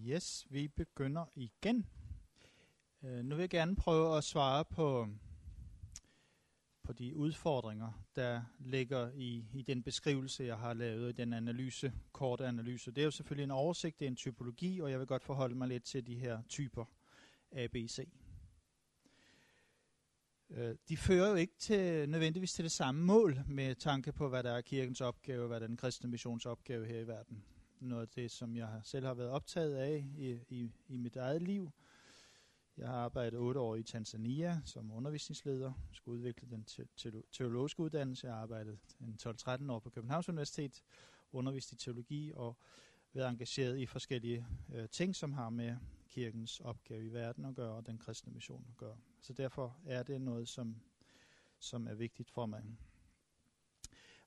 Yes, vi begynder igen. Uh, nu vil jeg gerne prøve at svare på, på de udfordringer, der ligger i, i den beskrivelse, jeg har lavet i den analyse, korte analyse. Det er jo selvfølgelig en oversigt, det er en typologi, og jeg vil godt forholde mig lidt til de her typer A, B, C. Uh, de fører jo ikke til, nødvendigvis til det samme mål med tanke på, hvad der er kirkens opgave, hvad der er den kristne missions opgave her i verden noget af det, som jeg selv har været optaget af i, i, i mit eget liv. Jeg har arbejdet otte år i Tanzania som undervisningsleder, skulle udvikle den te- teologiske uddannelse. Jeg har arbejdet 12-13 år på Københavns Universitet, undervist i teologi og været engageret i forskellige øh, ting, som har med kirkens opgave i verden at gøre og den kristne mission at gøre. Så derfor er det noget, som, som er vigtigt for mig.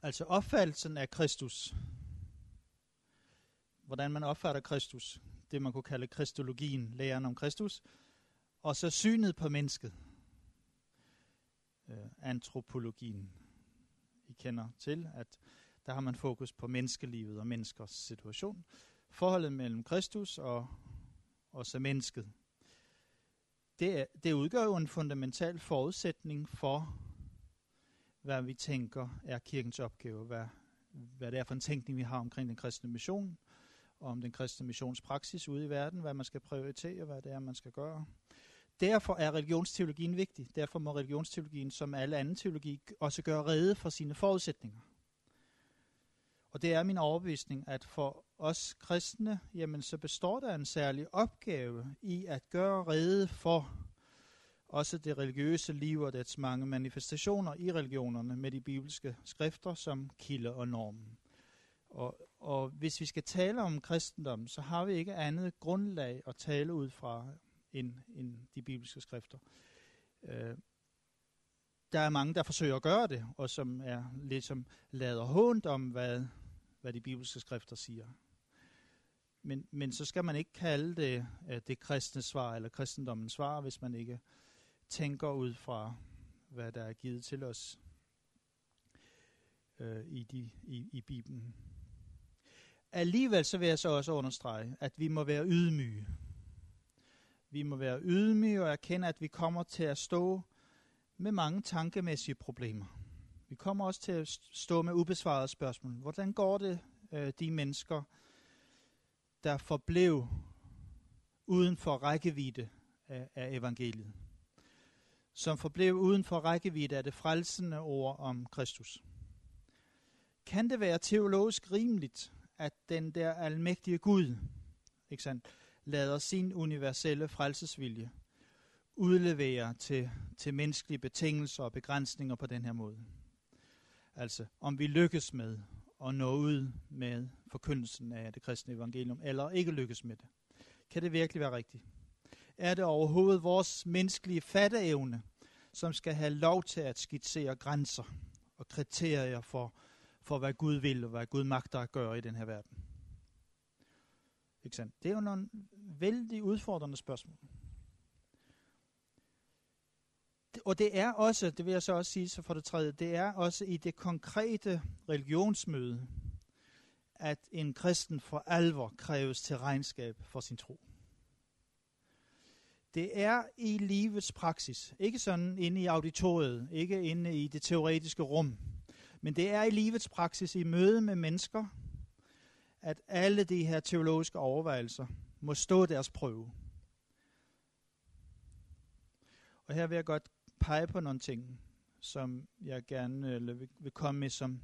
Altså opfattelsen af Kristus hvordan man opfatter Kristus, det man kunne kalde kristologien, læren om Kristus, og så synet på mennesket, øh, antropologien. I kender til, at der har man fokus på menneskelivet og menneskers situation. Forholdet mellem Kristus og, og så mennesket. Det, det udgør jo en fundamental forudsætning for, hvad vi tænker er kirkens opgave, hvad, hvad det er for en tænkning, vi har omkring den kristne mission, om den kristne missionspraksis ude i verden, hvad man skal prioritere, hvad det er, man skal gøre. Derfor er religionsteologien vigtig. Derfor må religionsteologien, som alle anden teologi, også gøre rede for sine forudsætninger. Og det er min overbevisning, at for os kristne, jamen så består der en særlig opgave i at gøre rede for også det religiøse liv og dets mange manifestationer i religionerne med de bibelske skrifter som kilde og normen. Og, og hvis vi skal tale om kristendom, så har vi ikke andet grundlag at tale ud fra end, end de bibelske skrifter. Øh, der er mange, der forsøger at gøre det, og som er lidt som lader hånd om, hvad, hvad de bibelske skrifter siger. Men, men så skal man ikke kalde det øh, det kristne svar, eller kristendommens svar, hvis man ikke tænker ud fra, hvad der er givet til os øh, i, de, i, i Bibelen. Alligevel så vil jeg så også understrege, at vi må være ydmyge. Vi må være ydmyge og erkende, at vi kommer til at stå med mange tankemæssige problemer. Vi kommer også til at stå med ubesvarede spørgsmål. Hvordan går det øh, de mennesker, der forblev uden for rækkevidde af, af evangeliet? Som forblev uden for rækkevidde af det frelsende ord om Kristus. Kan det være teologisk rimeligt at den der almægtige Gud, ikke sandt, lader sin universelle frelsesvilje udlevere til, til menneskelige betingelser og begrænsninger på den her måde. Altså, om vi lykkes med at nå ud med forkyndelsen af det kristne evangelium, eller ikke lykkes med det. Kan det virkelig være rigtigt? Er det overhovedet vores menneskelige fatteevne, som skal have lov til at skitsere grænser og kriterier for, for, hvad Gud vil, og hvad Gud magter at gøre i den her verden. Ikke sandt? Det er jo nogle vældig udfordrende spørgsmål. Og det er også, det vil jeg så også sige så for det tredje, det er også i det konkrete religionsmøde, at en kristen for alvor kræves til regnskab for sin tro. Det er i livets praksis, ikke sådan inde i auditoriet, ikke inde i det teoretiske rum, men det er i livets praksis, i møde med mennesker, at alle de her teologiske overvejelser må stå deres prøve. Og her vil jeg godt pege på nogle ting, som jeg gerne øh, vil komme med som,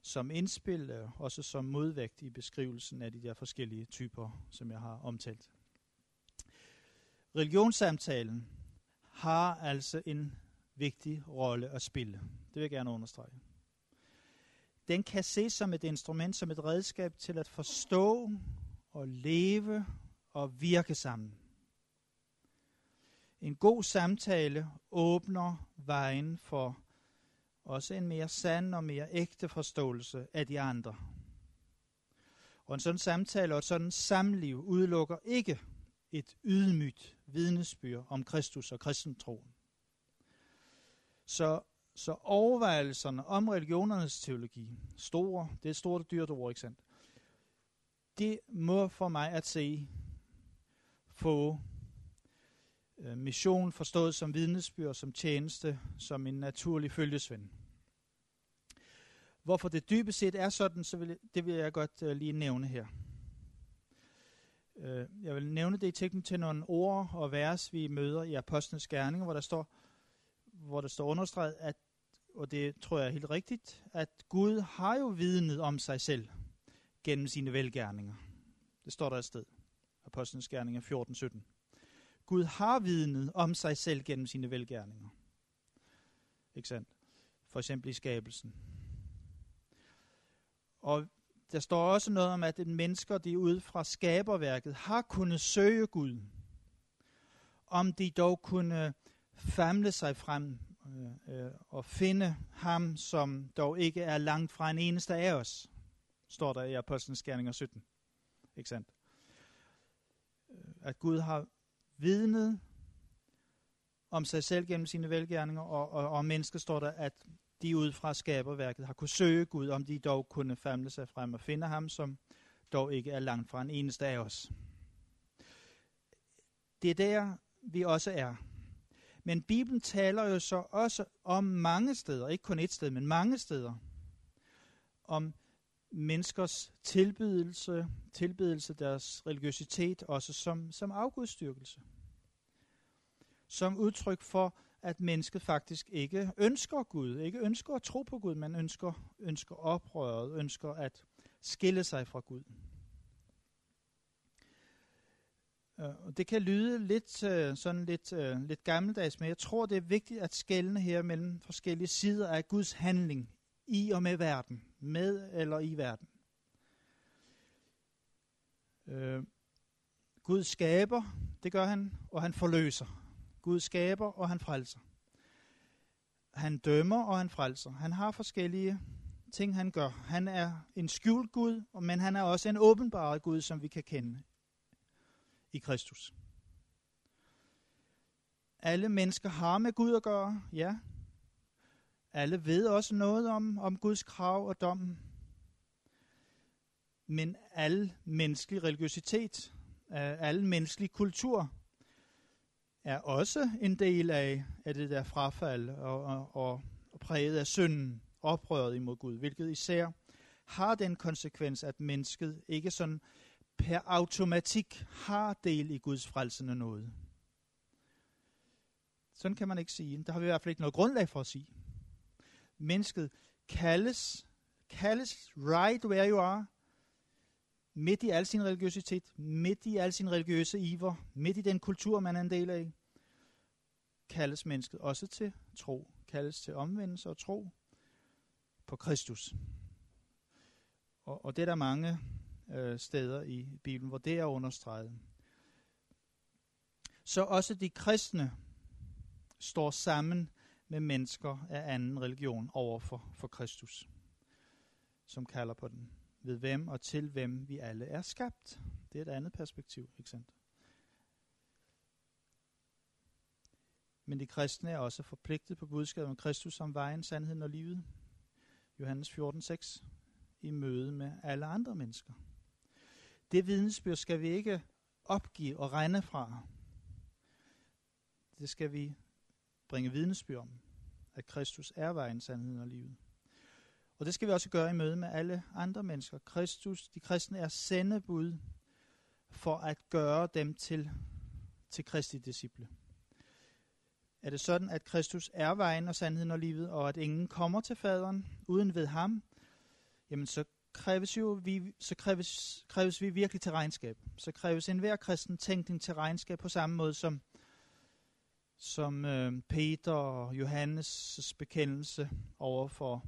som indspil, og også som modvægt i beskrivelsen af de der forskellige typer, som jeg har omtalt. Religionssamtalen har altså en vigtig rolle at spille. Det vil jeg gerne understrege den kan ses som et instrument, som et redskab til at forstå og leve og virke sammen. En god samtale åbner vejen for også en mere sand og mere ægte forståelse af de andre. Og en sådan samtale og et sådan samliv udelukker ikke et ydmygt vidnesbyrd om Kristus og kristentroen. Så så overvejelserne om religionernes teologi, store, det er et stort og dyrt ord, ikke sandt? Det må for mig at se få øh, mission forstået som vidnesbyrd, som tjeneste, som en naturlig følgesvend. Hvorfor det dybest set er sådan, så vil, det vil jeg godt øh, lige nævne her. Øh, jeg vil nævne det i teknik til nogle ord og vers, vi møder i Apostlenes Gerninger, hvor der står, hvor der står understreget, at, og det tror jeg er helt rigtigt, at Gud har jo vidnet om sig selv gennem sine velgærninger. Det står der et sted. Apostlenes Gerninger 14-17. Gud har vidnet om sig selv gennem sine velgærninger. Ikke sandt? For eksempel i skabelsen. Og der står også noget om, at mennesker, de ud fra skaberværket, har kunnet søge Gud. Om de dog kunne famle sig frem øh, øh, og finde ham, som dog ikke er langt fra en eneste af os, står der i Apostlenes Gerninger 17. Ikke sandt? Øh, at Gud har vidnet om sig selv gennem sine velgærninger, og, og, og mennesker står der, at de ud fra skaberværket har kunne søge Gud, om de dog kunne famle sig frem og finde ham, som dog ikke er langt fra en eneste af os. Det er der, vi også er. Men Bibelen taler jo så også om mange steder, ikke kun et sted, men mange steder, om menneskers tilbedelse, tilbedelse deres religiøsitet, også som, som afgudstyrkelse. Som udtryk for, at mennesket faktisk ikke ønsker Gud, ikke ønsker at tro på Gud, men ønsker, ønsker oprøret, ønsker at skille sig fra Gud. Og det kan lyde lidt øh, sådan lidt, øh, lidt gammeldags, men jeg tror, det er vigtigt at skelne her mellem forskellige sider af Guds handling i og med verden, med eller i verden. Uh, Gud skaber, det gør han, og han forløser. Gud skaber, og han frelser. Han dømmer, og han frelser. Han har forskellige ting, han gør. Han er en skjult Gud, men han er også en åbenbaret Gud, som vi kan kende i Kristus. Alle mennesker har med Gud at gøre, ja. Alle ved også noget om, om Guds krav og dommen. Men al menneskelig religiøsitet, øh, al menneskelig kultur, er også en del af, af det der frafald og, og, og, og præget af synden, oprøret imod Gud, hvilket især har den konsekvens, at mennesket ikke sådan per automatik har del i Guds frelsende noget. Sådan kan man ikke sige. Der har vi i hvert fald ikke noget grundlag for at sige. Mennesket kaldes, kaldes right where you are, midt i al sin religiøsitet, midt i al sin religiøse iver, midt i den kultur, man er en del af, kaldes mennesket også til tro, kaldes til omvendelse og tro på Kristus. Og, og det er der mange øh, steder i Bibelen, hvor det er understreget. Så også de kristne står sammen med mennesker af anden religion over for, for Kristus, som kalder på den ved hvem og til hvem vi alle er skabt. Det er et andet perspektiv, ikke sandt? Men de kristne er også forpligtet på budskabet om Kristus som vejen, sandheden og livet. Johannes 14:6 i møde med alle andre mennesker. Det vidensbyrd skal vi ikke opgive og regne fra. Det skal vi bringe vidensbyrd om, at Kristus er vejen, sandheden og livet. Og det skal vi også gøre i møde med alle andre mennesker. Kristus, de kristne er sendebud for at gøre dem til, til Kristi disciple. Er det sådan, at Kristus er vejen og sandheden og livet, og at ingen kommer til faderen uden ved ham, jamen så kræves, jo vi, så kræves, kræves vi virkelig til regnskab. Så kræves enhver kristen tænkning til regnskab på samme måde som, som øh, Peter og Johannes' bekendelse over for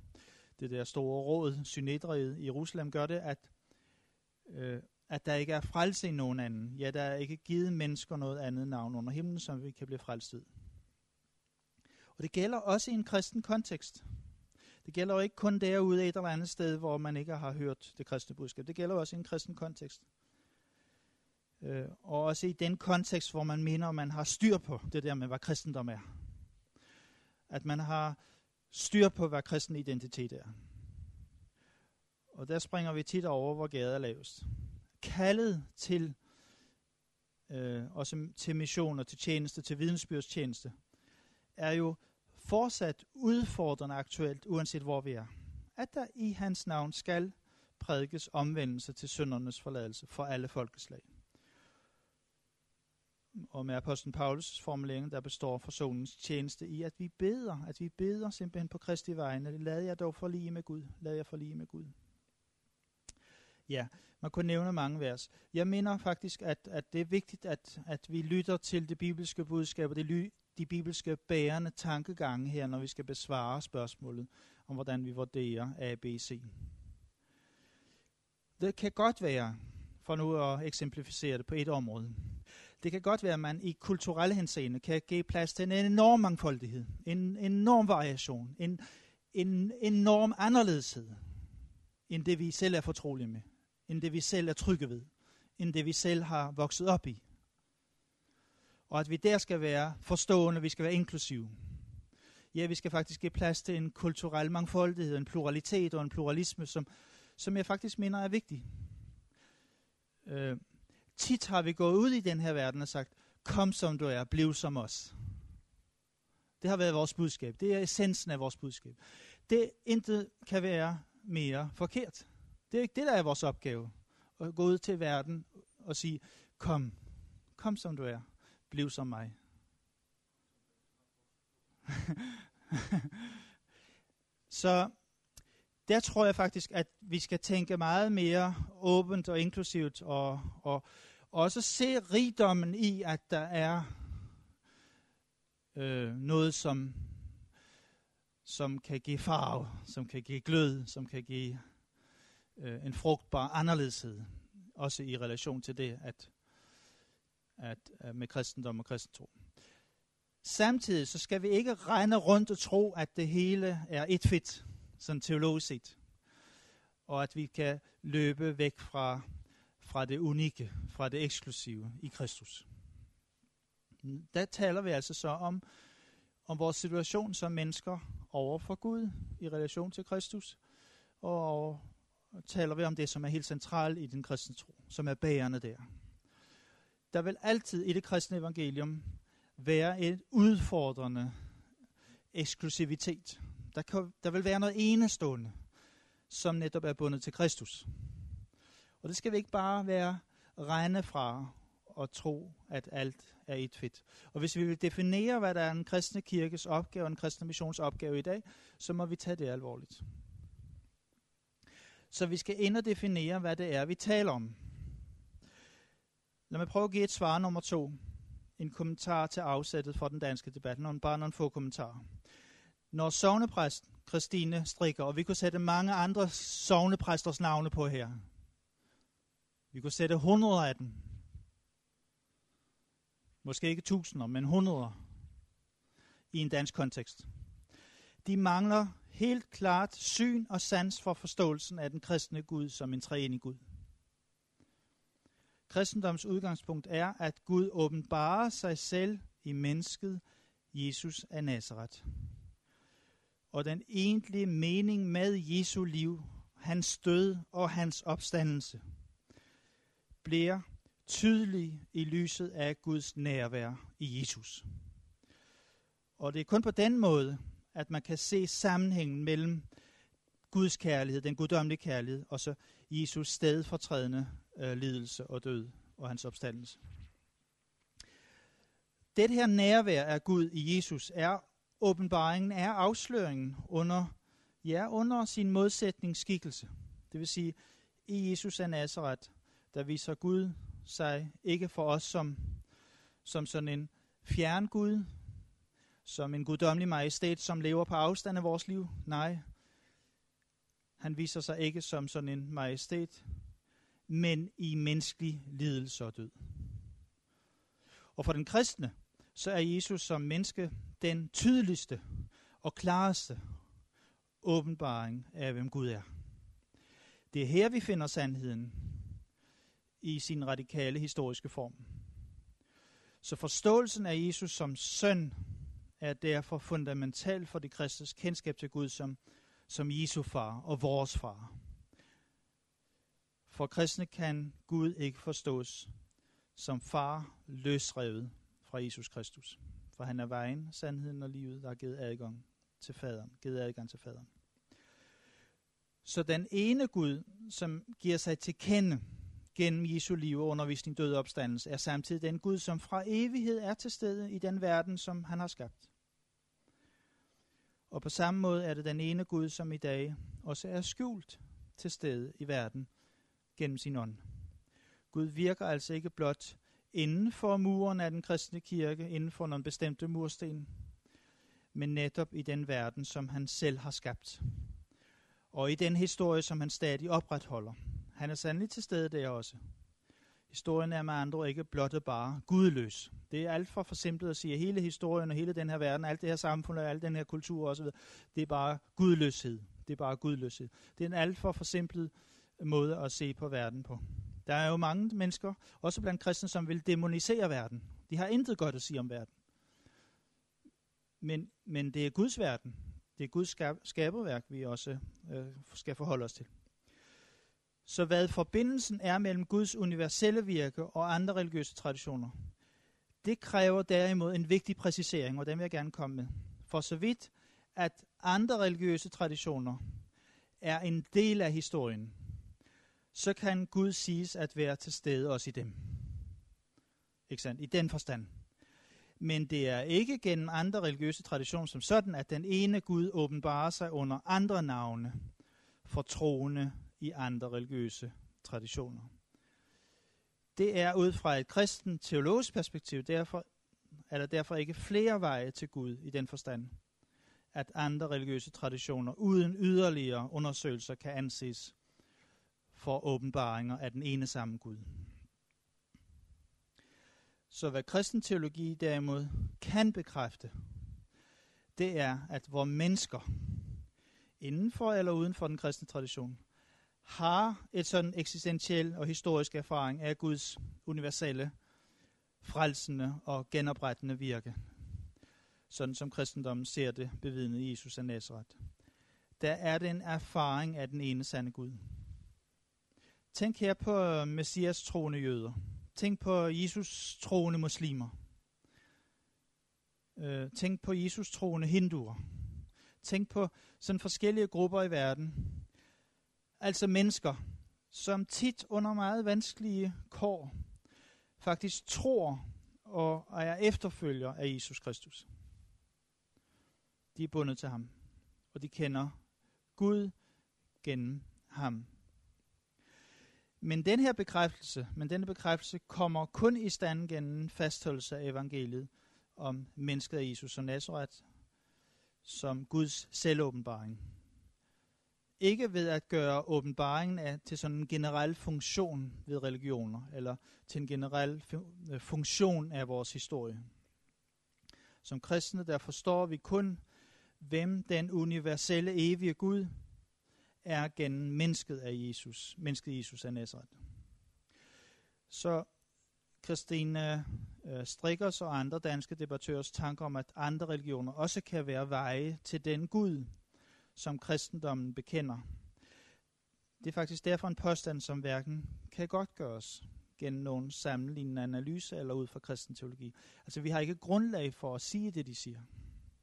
det der store råd, synedriet i Jerusalem, gør det, at, øh, at der ikke er frelse i nogen anden. Ja, der er ikke givet mennesker noget andet navn under himlen, som vi kan blive frelst i. Og det gælder også i en kristen kontekst. Det gælder jo ikke kun derude et eller andet sted, hvor man ikke har hørt det kristne budskab. Det gælder også i en kristen kontekst. Øh, og også i den kontekst, hvor man mener, at man har styr på det der med, hvad kristendom er. At man har styr på, hvad kristen identitet er. Og der springer vi tit over, hvor gader er lavest. Kaldet til øh, også til mission og til tjeneste, til vidensbyrdstjeneste, er jo fortsat udfordrende aktuelt, uanset hvor vi er. At der i hans navn skal prædikes omvendelse til syndernes forladelse for alle folkeslag. Og med apostlen Paulus formulering, der består forsonens tjeneste i, at vi beder, at vi beder simpelthen på Kristi vegne. Lad jeg dog forlige med Gud. Lad jeg forlige med Gud. Ja, man kunne nævne mange vers. Jeg mener faktisk, at, at det er vigtigt, at, at vi lytter til det bibelske budskab, og det, ly, de bibelske bærende tankegange her, når vi skal besvare spørgsmålet om, hvordan vi vurderer A, B, C. Det kan godt være, for nu at eksemplificere det på et område, det kan godt være, at man i kulturelle henseende kan give plads til en enorm mangfoldighed, en enorm variation, en, en enorm anderledeshed, end det vi selv er fortrolige med, end det vi selv er trygge ved, end det vi selv har vokset op i og at vi der skal være forstående, vi skal være inklusive. Ja, vi skal faktisk give plads til en kulturel mangfoldighed, en pluralitet og en pluralisme, som, som jeg faktisk mener er vigtig. Øh, tit har vi gået ud i den her verden og sagt, kom som du er, bliv som os. Det har været vores budskab. Det er essensen af vores budskab. Det intet kan være mere forkert. Det er ikke det, der er vores opgave. At gå ud til verden og sige, kom, kom som du er bliv som mig. Så der tror jeg faktisk, at vi skal tænke meget mere åbent og inklusivt, og, og også se rigdommen i, at der er øh, noget, som, som kan give farve, som kan give glød, som kan give øh, en frugtbar anderledeshed, også i relation til det, at at, uh, med kristendom og kristentro. Samtidig så skal vi ikke regne rundt og tro, at det hele er et fedt, sådan teologisk set. Og at vi kan løbe væk fra, fra det unikke, fra det eksklusive i Kristus. Der taler vi altså så om, om vores situation som mennesker over for Gud i relation til Kristus, og taler vi om det, som er helt centralt i den kristne tro, som er bærende der der vil altid i det kristne evangelium være et udfordrende eksklusivitet. Der, kan, der vil være noget enestående, som netop er bundet til Kristus. Og det skal vi ikke bare være regne fra og tro, at alt er et fedt. Og hvis vi vil definere, hvad der er en kristne kirkes opgave og en kristne missions opgave i dag, så må vi tage det alvorligt. Så vi skal ind og definere, hvad det er, vi taler om. Lad mig prøve at give et svar nummer to. En kommentar til afsættet for den danske debat. Nogle, bare nogle få kommentarer. Når sovnepræst Christine strikker, og vi kunne sætte mange andre sovnepræsters navne på her. Vi kunne sætte hundrede af dem. Måske ikke tusinder, men hundrede i en dansk kontekst. De mangler helt klart syn og sans for forståelsen af den kristne Gud som en treenig Gud. Kristendoms udgangspunkt er, at Gud åbenbarer sig selv i mennesket Jesus af Nazareth. Og den egentlige mening med Jesu liv, hans død og hans opstandelse, bliver tydelig i lyset af Guds nærvær i Jesus. Og det er kun på den måde, at man kan se sammenhængen mellem Guds kærlighed, den guddommelige kærlighed, og så Jesus stedfortrædende øh, lidelse og død og hans opstandelse. Det her nærvær af Gud i Jesus er åbenbaringen, er afsløringen under, ja, under sin modsætningsskikkelse. Det vil sige, i Jesus af Nazareth, der viser Gud sig ikke for os som, som sådan en fjern Gud, som en guddommelig majestæt, som lever på afstand af vores liv. Nej, han viser sig ikke som sådan en majestæt, men i menneskelig lidelse og død. Og for den kristne, så er Jesus som menneske den tydeligste og klareste åbenbaring af, hvem Gud er. Det er her, vi finder sandheden i sin radikale historiske form. Så forståelsen af Jesus som søn er derfor fundamental for det kristnes kendskab til Gud som, som Jesu far og vores far. For kristne kan Gud ikke forstås som far løsrevet fra Jesus Kristus. For han er vejen, sandheden og livet, der har givet adgang til faderen. Givet adgang til faderen. Så den ene Gud, som giver sig til kende gennem Jesu liv, undervisning, død og opstandelse, er samtidig den Gud, som fra evighed er til stede i den verden, som han har skabt. Og på samme måde er det den ene Gud, som i dag også er skjult til stede i verden gennem sin ånd. Gud virker altså ikke blot inden for muren af den kristne kirke, inden for nogle bestemte mursten, men netop i den verden, som han selv har skabt. Og i den historie, som han stadig opretholder. Han er sandelig til stede der også. Historien er med andre ikke blot bare gudløs. Det er alt for forsimplet at sige, at hele historien og hele den her verden, alt det her samfund og al den her kultur osv., det er bare gudløshed. Det er bare gudløshed. Det er en alt for forsimplet måde at se på verden på. Der er jo mange mennesker, også blandt kristne, som vil demonisere verden. De har intet godt at sige om verden. Men, men det er Guds verden. Det er Guds skab, skaberværk, vi også øh, skal forholde os til. Så hvad forbindelsen er mellem Guds universelle virke og andre religiøse traditioner, det kræver derimod en vigtig præcisering, og den vil jeg gerne komme med. For så vidt, at andre religiøse traditioner er en del af historien, så kan Gud siges at være til stede også i dem. Ikke sandt? I den forstand. Men det er ikke gennem andre religiøse traditioner som sådan, at den ene Gud åbenbarer sig under andre navne for troende i andre religiøse traditioner. Det er ud fra et kristen teologisk perspektiv, derfor er der derfor ikke flere veje til Gud i den forstand, at andre religiøse traditioner uden yderligere undersøgelser kan anses for åbenbaringer af den ene samme Gud. Så hvad kristen teologi derimod kan bekræfte, det er, at hvor mennesker, inden for eller uden for den kristne tradition, har et sådan eksistentiel og historisk erfaring af Guds universelle, frelsende og genoprettende virke, sådan som kristendommen ser det bevidnet i Jesus af Nazareth. Der er det en erfaring af den ene sande Gud. Tænk her på øh, Messias troende jøder. Tænk på Jesus troende muslimer. Øh, tænk på Jesus troende hinduer. Tænk på sådan forskellige grupper i verden. Altså mennesker, som tit under meget vanskelige kår faktisk tror og er efterfølger af Jesus Kristus. De er bundet til ham, og de kender Gud gennem ham. Men den her bekræftelse, men denne bekræftelse kommer kun i stand gennem fastholdelse af evangeliet om mennesket af Jesus og Nazareth som Guds selvåbenbaring. Ikke ved at gøre åbenbaringen af, til sådan en generel funktion ved religioner, eller til en generel øh, funktion af vores historie. Som kristne, der forstår vi kun, hvem den universelle evige Gud er gennem mennesket af Jesus, mennesket Jesus af Nazareth. Så Christine øh, Strikkers og andre danske debattørers tanker om, at andre religioner også kan være veje til den Gud, som kristendommen bekender. Det er faktisk derfor en påstand, som hverken kan godt gøres gennem nogen sammenlignende analyse eller ud fra kristen teologi. Altså vi har ikke grundlag for at sige det, de siger.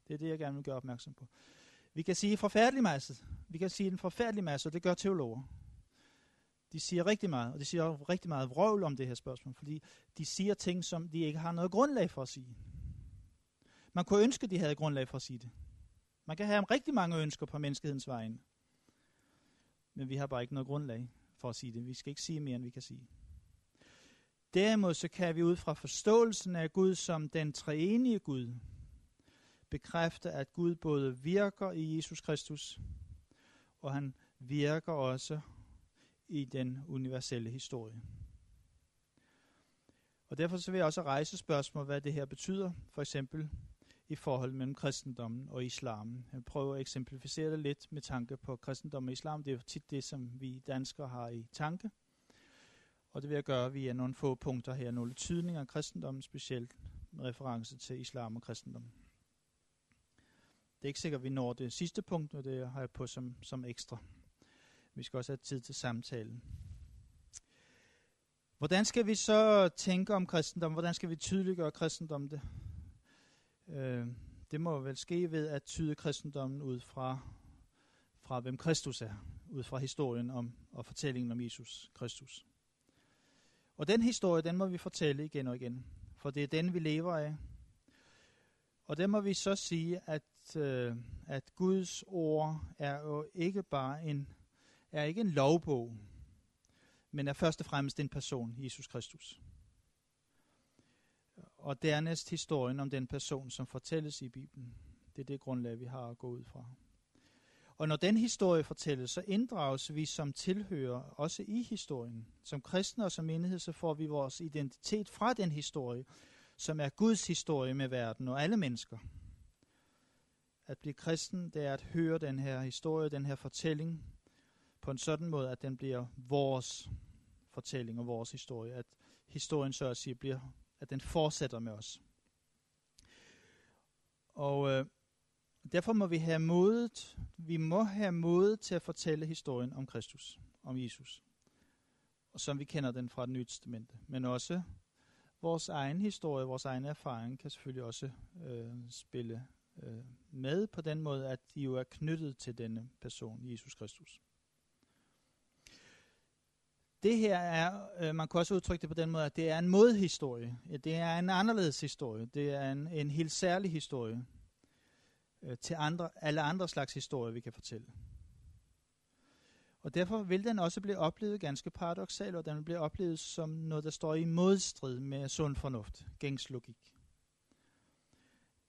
Det er det, jeg gerne vil gøre opmærksom på. Vi kan sige forfærdelig masse. Vi kan sige en forfærdelig masse, og det gør teologer. De siger rigtig meget, og de siger rigtig meget vrøvl om det her spørgsmål, fordi de siger ting, som de ikke har noget grundlag for at sige. Man kunne ønske, de havde grundlag for at sige det. Man kan have rigtig mange ønsker på menneskehedens vegne. Men vi har bare ikke noget grundlag for at sige det. Vi skal ikke sige mere, end vi kan sige. Derimod så kan vi ud fra forståelsen af Gud som den treenige Gud, bekræfte, at Gud både virker i Jesus Kristus, og han virker også i den universelle historie. Og derfor så vil jeg også rejse spørgsmål, hvad det her betyder, for eksempel i forhold mellem kristendommen og islam. Jeg prøver at eksemplificere det lidt med tanke på kristendom og islam. Det er jo tit det, som vi danskere har i tanke. Og det vil jeg gøre via nogle få punkter her, nogle tydninger af kristendommen, specielt med reference til islam og kristendommen. Det er ikke sikkert, at vi når det sidste punkt, og det har jeg på som, som ekstra. Vi skal også have tid til samtalen. Hvordan skal vi så tænke om kristendom? Hvordan skal vi tydeliggøre kristendom? Det, øh, det må vel ske ved at tyde kristendommen ud fra, fra hvem Kristus er, ud fra historien om og fortællingen om Jesus Kristus. Og den historie, den må vi fortælle igen og igen, for det er den, vi lever af. Og det må vi så sige, at at, øh, at Guds ord er jo ikke bare en, er ikke en lovbog, men er først og fremmest en person, Jesus Kristus. Og dernæst historien om den person, som fortælles i Bibelen. Det er det grundlag, vi har at gå ud fra. Og når den historie fortælles, så inddrages vi som tilhører også i historien. Som kristne og som menighed, så får vi vores identitet fra den historie, som er Guds historie med verden og alle mennesker. At blive kristen, det er at høre den her historie, den her fortælling, på en sådan måde, at den bliver vores fortælling og vores historie. At historien så at sige bliver, at den fortsætter med os. Og øh, derfor må vi have modet, vi må have modet til at fortælle historien om Kristus, om Jesus. Og som vi kender den fra det nye testamente. Men også vores egen historie, vores egen erfaring kan selvfølgelig også øh, spille øh, med på den måde, at de jo er knyttet til denne person, Jesus Kristus. Det her er, øh, man kan også udtrykke det på den måde, at det er en modhistorie. Det er en anderledes historie. Det er en, en helt særlig historie øh, til andre, alle andre slags historier, vi kan fortælle. Og derfor vil den også blive oplevet ganske paradoxalt, og den vil blive oplevet som noget, der står i modstrid med sund fornuft, gængs logik.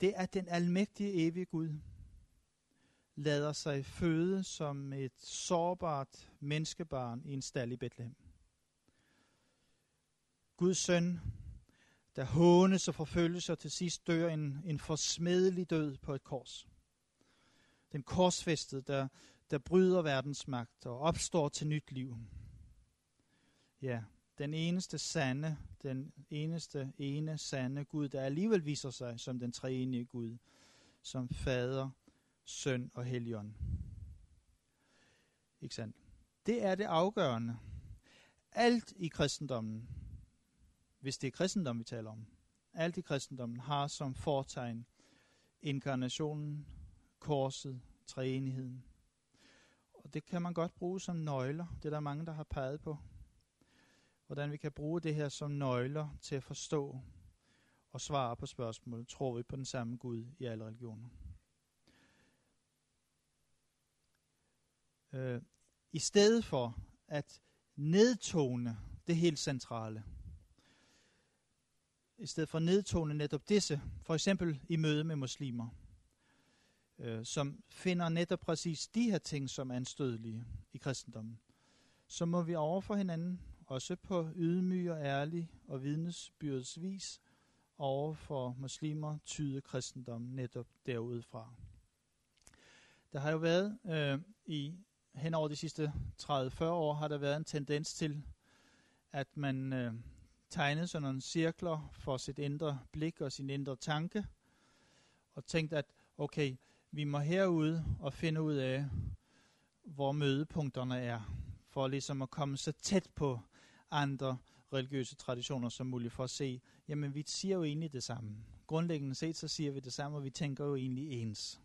Det er den almægtige evige Gud, lader sig føde som et sårbart menneskebarn i en stald i Bethlehem. Guds søn, der hånes og forfølges og til sidst dør en, en forsmedelig død på et kors. Den korsfæstede, der, der bryder verdens magt og opstår til nyt liv. Ja, den eneste sande, den eneste ene sande Gud, der alligevel viser sig som den treenige Gud, som fader, søn og helligånd. Ikke sandt? Det er det afgørende. Alt i kristendommen, hvis det er kristendom, vi taler om, alt i kristendommen har som fortegn inkarnationen, korset, treenigheden. Og det kan man godt bruge som nøgler. Det er der mange, der har peget på. Hvordan vi kan bruge det her som nøgler til at forstå og svare på spørgsmålet, tror vi på den samme Gud i alle religioner? Øh, I stedet for at nedtone det helt centrale, i stedet for at nedtone netop disse, for eksempel i møde med muslimer, øh, som finder netop præcis de her ting, som er anstødelige i kristendommen, så må vi overfor hinanden, også på ydmyg og ærlig og vidnesbyrdsvis, over for muslimer tyde kristendommen netop derudfra. Der har jo været øh, i hen over de sidste 30-40 år, har der været en tendens til, at man øh, tegnede sådan nogle cirkler for sit indre blik og sin indre tanke, og tænkte, at okay, vi må herude og finde ud af, hvor mødepunkterne er, for ligesom at komme så tæt på andre religiøse traditioner som muligt, for at se, jamen vi siger jo egentlig det samme. Grundlæggende set, så siger vi det samme, og vi tænker jo egentlig ens.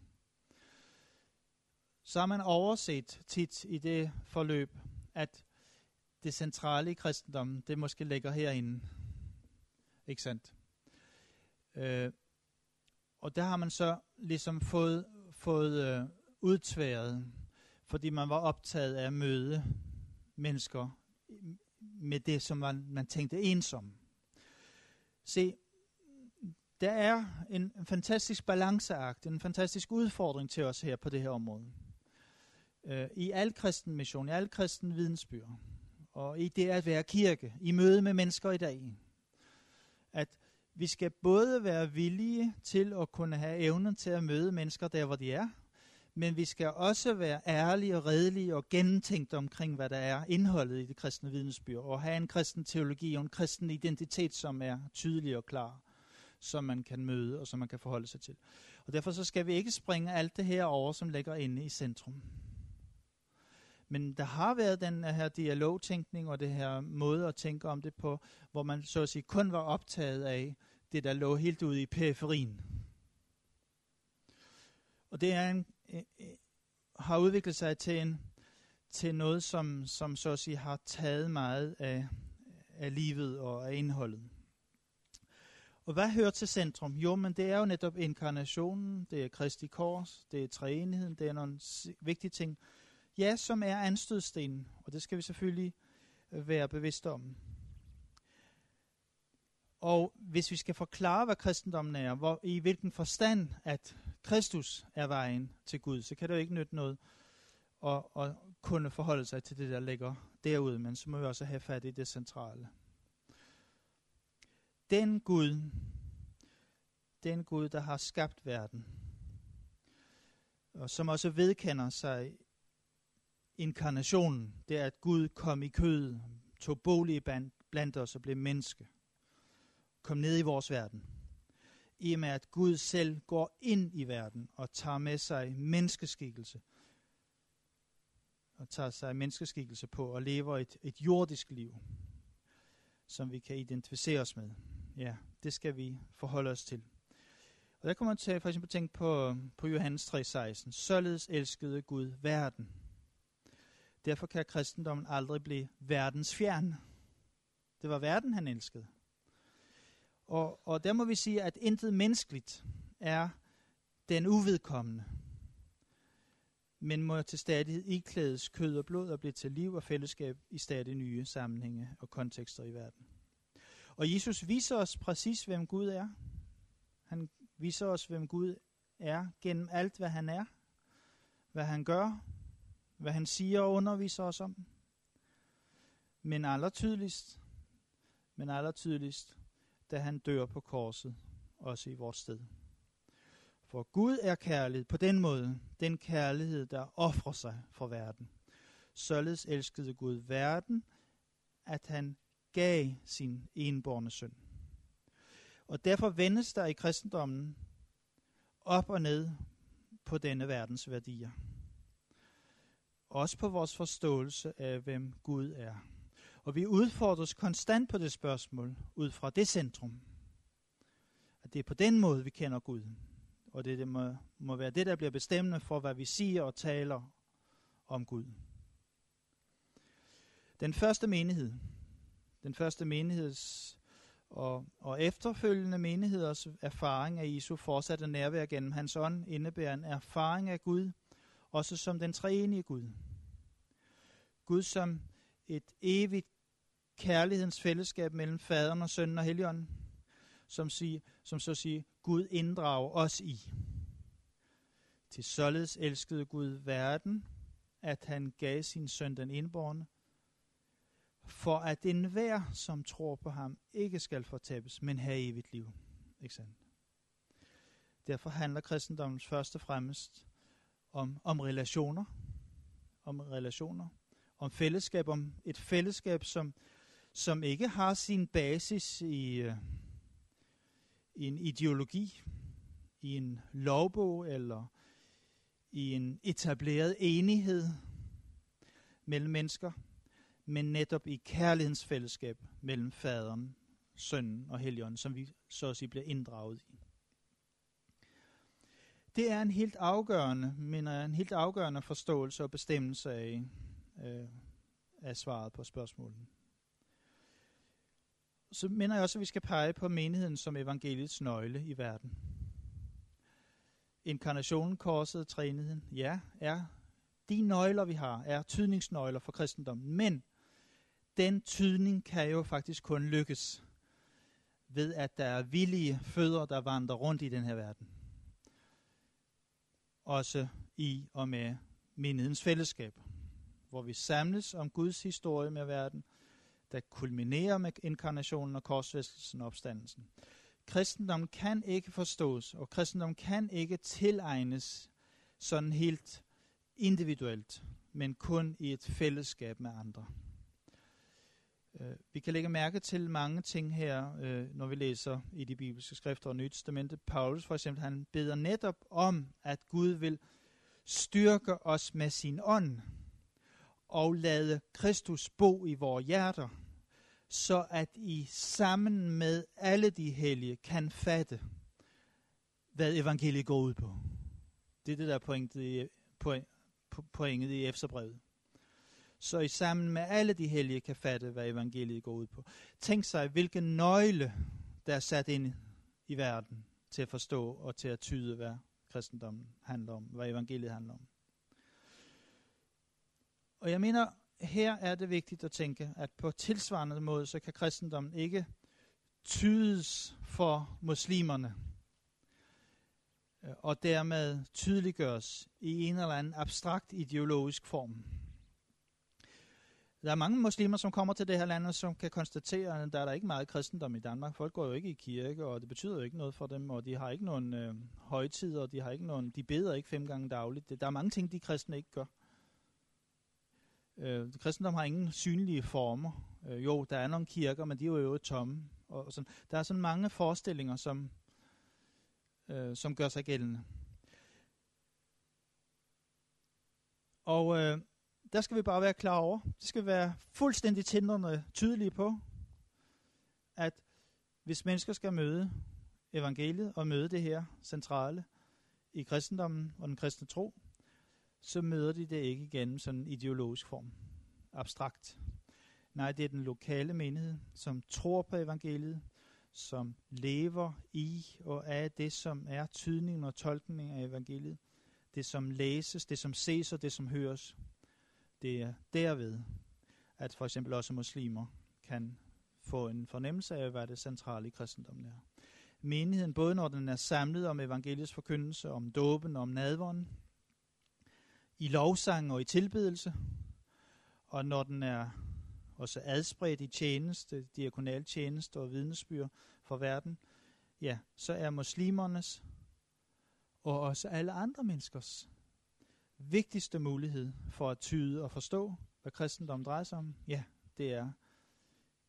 Så har man overset tit i det forløb, at det centrale i kristendommen, det måske ligger herinde. Ikke sandt? Øh, og der har man så ligesom fået fået øh, udtværet, fordi man var optaget af at møde mennesker med det, som man, man tænkte ensom. Se, der er en, fantastisk balanceakt, en fantastisk udfordring til os her på det her område. Øh, I al kristen mission, i al kristen vidensbyrd, og i det at være kirke, i møde med mennesker i dag, at vi skal både være villige til at kunne have evnen til at møde mennesker der, hvor de er, men vi skal også være ærlige og redelige og gennemtænkt omkring, hvad der er indholdet i det kristne vidensbyrd, og have en kristen teologi og en kristen identitet, som er tydelig og klar, som man kan møde og som man kan forholde sig til. Og derfor så skal vi ikke springe alt det her over, som ligger inde i centrum. Men der har været den her dialogtænkning og det her måde at tænke om det på, hvor man så at sige kun var optaget af det, der lå helt ude i periferien. Og det er en, Øh, øh, har udviklet sig til, en, til noget, som, som så at sige har taget meget af, af livet og af indholdet. Og hvad hører til centrum? Jo, men det er jo netop inkarnationen, det er Kristi Kors, det er træenigheden, det er nogle vigtige ting, ja, som er anstødstenen, og det skal vi selvfølgelig øh, være bevidste om. Og hvis vi skal forklare, hvad kristendommen er, hvor, i hvilken forstand, at Kristus er vejen til Gud, så kan det jo ikke nytte noget at, at kunne forholde sig til det, der ligger derude, men så må vi også have fat i det centrale. Den Gud, den Gud, der har skabt verden, og som også vedkender sig inkarnationen, det er, at Gud kom i kød, tog bolig blandt os og blev menneske, kom ned i vores verden. I og med, at Gud selv går ind i verden og tager med sig menneskeskikkelse, og tager sig menneskeskikkelse på og lever et, et jordisk liv, som vi kan identificere os med. Ja, det skal vi forholde os til. Og der kommer man til for eksempel tænke på, på Johannes 3:16. Således elskede Gud verden. Derfor kan kristendommen aldrig blive verdens fjern. Det var verden, han elskede. Og, og der må vi sige, at intet menneskeligt er den uvedkommende, men må til stadighed iklædes kød og blod og blive til liv og fællesskab i stadig nye sammenhænge og kontekster i verden. Og Jesus viser os præcis, hvem Gud er. Han viser os, hvem Gud er gennem alt, hvad han er, hvad han gør, hvad han siger og underviser os om. Men allertydeligst, men allertydeligst, da han dør på korset, også i vores sted. For Gud er kærlighed på den måde, den kærlighed, der offrer sig for verden. Således elskede Gud verden, at han gav sin enborne søn. Og derfor vendes der i kristendommen op og ned på denne verdens værdier. Også på vores forståelse af, hvem Gud er. Og vi udfordres konstant på det spørgsmål, ud fra det centrum. At det er på den måde, vi kender Gud. Og det, det må, må være det, der bliver bestemmende for, hvad vi siger og taler om Gud. Den første menighed, den første menigheds og, og efterfølgende menigheders erfaring af Jesu fortsatte nærvær gennem hans ånd indebærer en erfaring af Gud, også som den treenige Gud. Gud som et evigt kærlighedens fællesskab mellem faderen og sønnen og helligånden, som, sig, som så siger, Gud inddrager os i. Til således elskede Gud verden, at han gav sin søn den indborne, for at enhver, som tror på ham, ikke skal fortabes, men have evigt liv. Ikke sandt? Derfor handler kristendommen først og fremmest om, om relationer, om relationer, om fællesskab, om et fællesskab, som, som ikke har sin basis i, øh, i en ideologi, i en lovbog eller i en etableret enighed mellem mennesker, men netop i kærlighedens fællesskab mellem faderen, sønnen og helligånden, som vi så at sige bliver inddraget i. Det er en helt afgørende, mener en helt afgørende forståelse og bestemmelse af, øh, af svaret på spørgsmålet. Så mener jeg også, at vi skal pege på menigheden som evangeliets nøgle i verden. Inkarnationen, korset, træenigheden, ja, er de nøgler, vi har, er tydningsnøgler for kristendommen. Men den tydning kan jo faktisk kun lykkes ved, at der er villige fødder, der vandrer rundt i den her verden. Også i og med menighedens fællesskab, hvor vi samles om Guds historie med verden, der kulminerer med inkarnationen og korsfæstelsen og opstandelsen. Kristendom kan ikke forstås, og kristendom kan ikke tilegnes sådan helt individuelt, men kun i et fællesskab med andre. Øh, vi kan lægge mærke til mange ting her, øh, når vi læser i de bibelske skrifter og Nye Testamente. Paulus for eksempel, han beder netop om, at Gud vil styrke os med sin ånd, og lade Kristus bo i vores hjerter, så at I sammen med alle de hellige kan fatte, hvad evangeliet går ud på. Det er det, der er pointet i, pointet i Efterbrevet. Så I sammen med alle de hellige kan fatte, hvad evangeliet går ud på. Tænk sig, hvilken nøgle, der er sat ind i verden til at forstå og til at tyde, hvad kristendommen handler om, hvad evangeliet handler om. Og jeg mener, her er det vigtigt at tænke, at på tilsvarende måde, så kan kristendommen ikke tydes for muslimerne, øh, og dermed tydeliggøres i en eller anden abstrakt ideologisk form. Der er mange muslimer, som kommer til det her land, og som kan konstatere, at der er der ikke meget kristendom i Danmark. Folk går jo ikke i kirke, og det betyder jo ikke noget for dem, og de har ikke nogen øh, højtider, og de, har ikke nogen, de beder ikke fem gange dagligt. Der er mange ting, de kristne ikke gør. Øh, kristendom har ingen synlige former. Øh, jo, der er nogle kirker, men de er jo tomme. Og, og sådan. Der er sådan mange forestillinger, som, øh, som gør sig gældende. Og øh, der skal vi bare være klar over, det skal være fuldstændig tænderne tydelige på, at hvis mennesker skal møde evangeliet og møde det her centrale i kristendommen og den kristne tro, så møder de det ikke igennem sådan en ideologisk form, abstrakt. Nej, det er den lokale menighed, som tror på evangeliet, som lever i og af det, som er tydningen og tolkningen af evangeliet. Det, som læses, det, som ses og det, som høres. Det er derved, at for eksempel også muslimer kan få en fornemmelse af, hvad det centrale i kristendommen er. Menigheden, både når den er samlet om evangeliets forkyndelse, om dåben og om nadvånden, i lovsang og i tilbedelse, og når den er også adspredt i tjeneste, diakonal tjeneste og vidnesbyr for verden, ja, så er muslimernes og også alle andre menneskers vigtigste mulighed for at tyde og forstå, hvad kristendom drejer sig om, ja, det er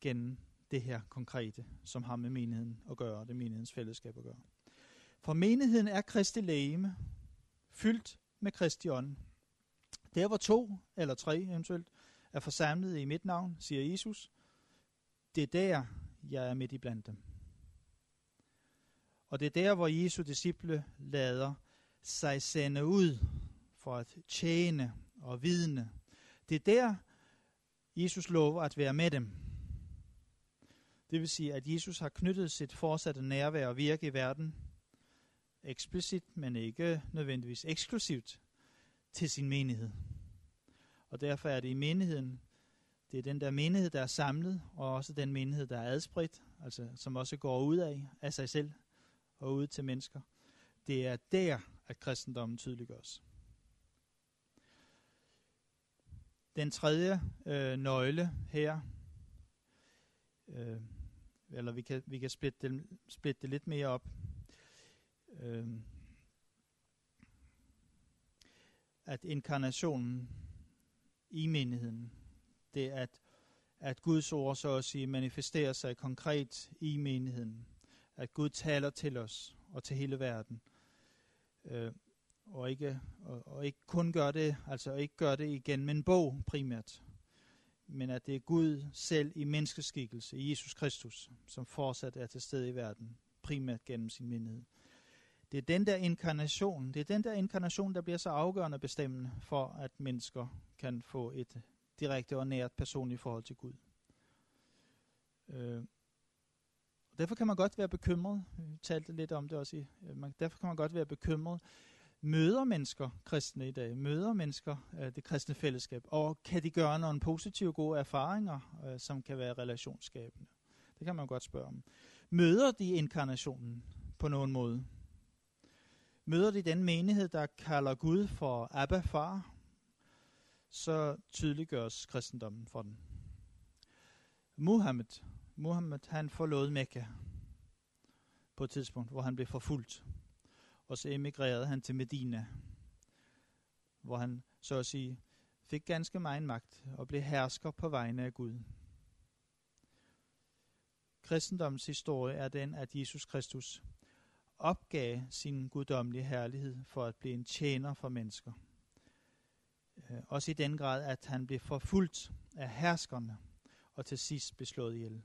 gennem det her konkrete, som har med menigheden at gøre, det menighedens fællesskab at gøre. For menigheden er Kristi lægeme, fyldt med Kristi ånd. Der hvor to eller tre eventuelt er forsamlet i mit navn, siger Jesus, det er der, jeg er midt i blandt dem. Og det er der, hvor Jesu disciple lader sig sende ud for at tjene og vidne. Det er der, Jesus lover at være med dem. Det vil sige, at Jesus har knyttet sit fortsatte nærvær og virke i verden, eksplicit, men ikke nødvendigvis eksklusivt, til sin menighed. Og derfor er det i menigheden, det er den der menighed, der er samlet, og også den menighed, der er adspredt, altså som også går ud af, af sig selv og ud til mennesker. Det er der, at kristendommen tydeliggøres. Den tredje øh, nøgle her, øh, eller vi kan, vi kan splitte, det, splitte det lidt mere op. Øh, at inkarnationen i menigheden, det at, at Guds ord så at sige manifesterer sig konkret i menigheden. At Gud taler til os og til hele verden. Øh, og ikke, og, og ikke kun gør det, altså ikke gør det igen med en bog primært, men at det er Gud selv i menneskeskikkelse, i Jesus Kristus, som fortsat er til stede i verden, primært gennem sin menighed. Det er den der inkarnation, det er den der inkarnation, der bliver så afgørende bestemmende for, at mennesker kan få et direkte og nært personligt forhold til Gud. Øh, derfor kan man godt være bekymret, vi talte lidt om det også i, øh, man, derfor kan man godt være bekymret, møder mennesker kristne i dag, møder mennesker øh, det kristne fællesskab, og kan de gøre nogle positive, gode erfaringer, øh, som kan være relationsskabende? Det kan man godt spørge om. Møder de inkarnationen på nogen måde? Møder de den menighed, der kalder Gud for Abba, far, så tydeliggøres kristendommen for den. Muhammed, Muhammed han forlod Mekka på et tidspunkt, hvor han blev forfulgt og så emigrerede han til Medina, hvor han så at sige fik ganske meget magt og blev hersker på vegne af Gud. Kristendommens historie er den, at Jesus Kristus opgav sin guddommelige herlighed for at blive en tjener for mennesker. Øh, også i den grad, at han blev forfulgt af herskerne og til sidst beslået ihjel.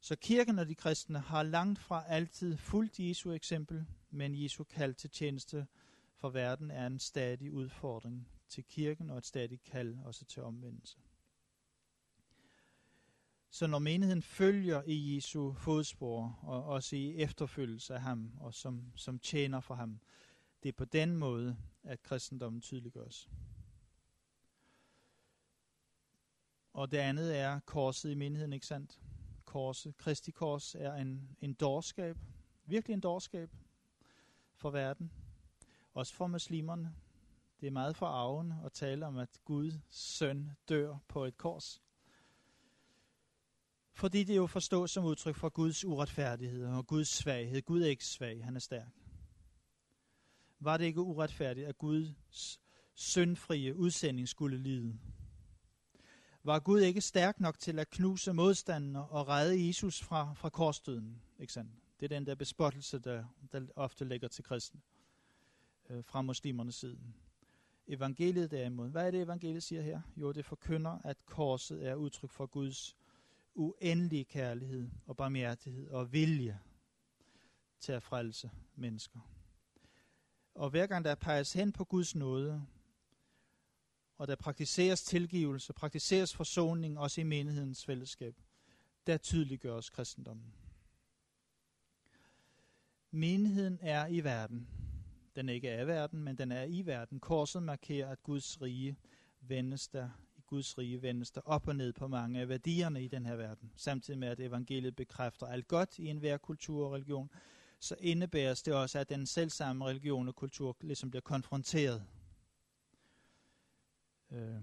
Så kirken og de kristne har langt fra altid fulgt Jesu eksempel, men Jesu kald til tjeneste for verden er en stadig udfordring til kirken og et stadig kald også til omvendelse. Så når menigheden følger i Jesu fodspor, og også i efterfølgelse af ham, og som, som tjener for ham, det er på den måde, at kristendommen tydeliggøres. Og det andet er korset i menigheden, ikke sandt? Korset, Kristi kors er en, en dårskab, virkelig en dårskab for verden, også for muslimerne. Det er meget for arven at tale om, at Guds søn dør på et kors. Fordi det jo forstås som udtryk for Guds uretfærdighed og Guds svaghed. Gud er ikke svag, han er stærk. Var det ikke uretfærdigt, at Guds syndfrie udsending skulle lide? Var Gud ikke stærk nok til at knuse modstanden og redde Jesus fra, fra korsdøden? Ikke sandt? Det er den der bespottelse, der, der ofte ligger til kristne øh, fra muslimernes side. Evangeliet derimod, hvad er det evangeliet siger her? Jo, det forkynder, at korset er udtryk for Guds uendelige kærlighed og barmhjertighed og vilje til at frelse mennesker. Og hver gang der peges hen på Guds nåde, og der praktiseres tilgivelse, praktiseres forsoning også i menighedens fællesskab, der tydeliggøres kristendommen. Menigheden er i verden. Den er ikke af verden, men den er i verden. Korset markerer, at Guds rige vendes der Guds rige vendes der op og ned på mange af værdierne i den her verden. Samtidig med, at evangeliet bekræfter alt godt i enhver kultur og religion, så indebæres det også, at den selvsamme religion og kultur ligesom bliver konfronteret. Øh,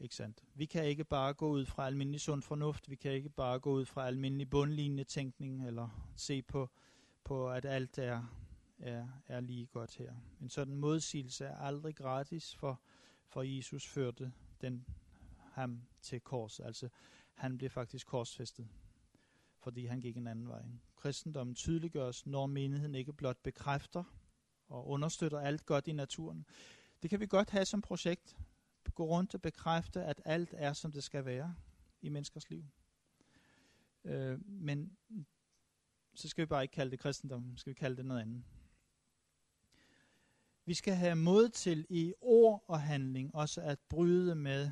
ikke sandt? Vi kan ikke bare gå ud fra almindelig sund fornuft, vi kan ikke bare gå ud fra almindelig bundlignende tænkning, eller se på, på at alt er, er, er lige godt her. En sådan modsigelse er aldrig gratis for for Jesus førte den ham til kors. Altså, han blev faktisk korsfæstet, fordi han gik en anden vej. Kristendommen tydeliggøres, når menigheden ikke blot bekræfter og understøtter alt godt i naturen. Det kan vi godt have som projekt. Gå rundt og bekræfte, at alt er, som det skal være i menneskers liv. Øh, men så skal vi bare ikke kalde det kristendom, skal vi kalde det noget andet. Vi skal have mod til i ord og handling også at bryde med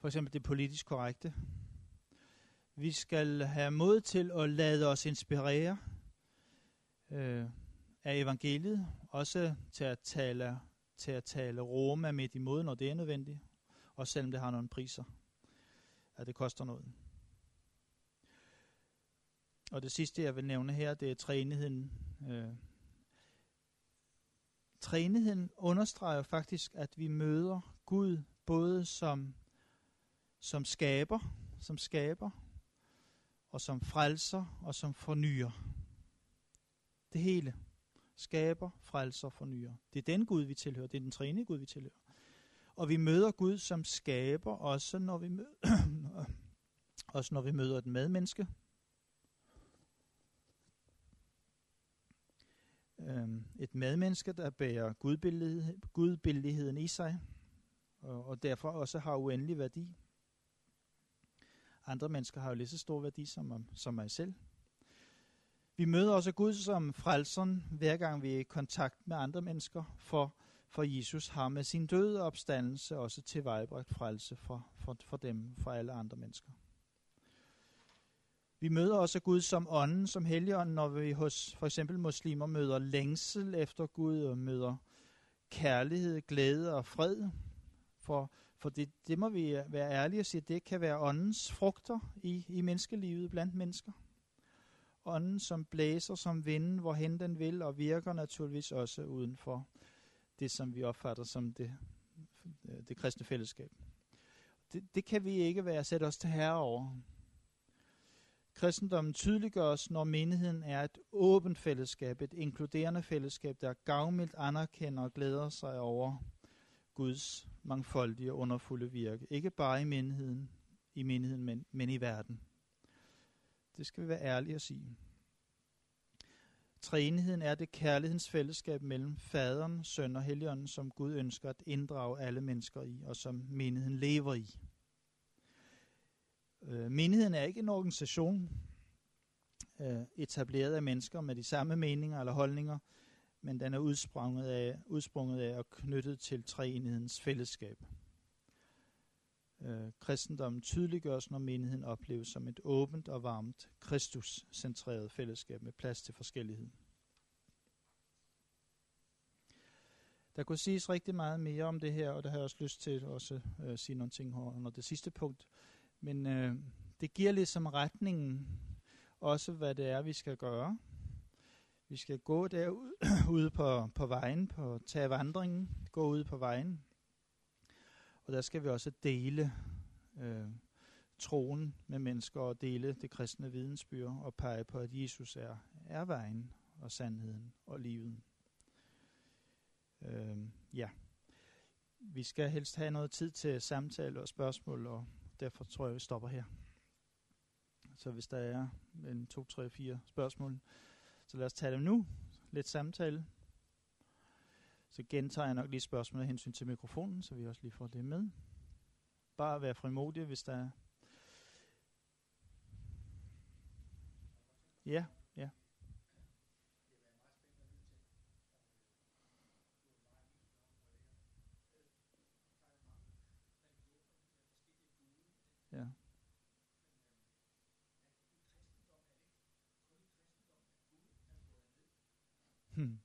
for eksempel det politisk korrekte. Vi skal have mod til at lade os inspirere øh, af evangeliet, også til at tale til at tale Roma midt imod, når det er nødvendigt, og selvom det har nogle priser, at det koster noget. Og det sidste, jeg vil nævne her, det er træenigheden. Øh, Træenigheden understreger faktisk, at vi møder Gud både som, som skaber, som skaber, og som frelser og som fornyer. Det hele. Skaber, frelser, fornyer. Det er den Gud, vi tilhører. Det er den træne Gud, vi tilhører. Og vi møder Gud som skaber, også når vi møder, også når vi møder et medmenneske, øh, et medmenneske, der bærer gudbilligheden i sig, og, og derfor også har uendelig værdi. Andre mennesker har jo lige så stor værdi som, som mig selv. Vi møder også Gud som frelseren, hver gang vi er i kontakt med andre mennesker, for, for Jesus har med sin døde opstandelse også tilvejebragt frelse for, for, for dem, for alle andre mennesker. Vi møder også Gud som ånden, som helligånden, når vi hos for eksempel muslimer møder længsel efter Gud og møder kærlighed, glæde og fred. For, for det, det må vi være ærlige og sige, det kan være åndens frugter i, i menneskelivet blandt mennesker. Ånden, som blæser som vinden, hvorhen den vil, og virker naturligvis også uden for det, som vi opfatter som det, det kristne fællesskab. Det, det kan vi ikke være sætte os til herre over. Kristendommen tydeliggøres, når menigheden er et åbent fællesskab, et inkluderende fællesskab, der gavmildt anerkender og glæder sig over Guds mangfoldige og underfulde virke. Ikke bare i menigheden, i menigheden men, men i verden. Det skal vi være ærlige at sige. Træenigheden er det kærlighedens fællesskab mellem faderen, søn og helligånden, som Gud ønsker at inddrage alle mennesker i, og som menigheden lever i. Øh, menigheden er ikke en organisation øh, etableret af mennesker med de samme meninger eller holdninger, men den er udsprunget af, udsprunget af og knyttet til treenighedens fællesskab. Øh, kristendommen tydeliggøres, når menigheden opleves som et åbent og varmt, Kristus-centreret fællesskab med plads til forskellighed. Der kunne siges rigtig meget mere om det her, og der har jeg også lyst til at også øh, sige nogle ting her under det sidste punkt. Men øh, det giver ligesom retningen, også hvad det er, vi skal gøre. Vi skal gå derude på, på vejen, på tage vandringen, gå ud på vejen. Og der skal vi også dele øh, troen med mennesker og dele det kristne vidensbyr og pege på, at Jesus er, er vejen og sandheden og livet. Øh, ja. Vi skal helst have noget tid til samtale og spørgsmål, og derfor tror jeg, vi stopper her. Så hvis der er en, to, tre, fire spørgsmål, så lad os tage dem nu. Lidt samtale. Så gentager jeg nok lige spørgsmålet af hensyn til mikrofonen, så vi også lige får det med. Bare vær frimodig, hvis der er... Ja. Ja. Hmm.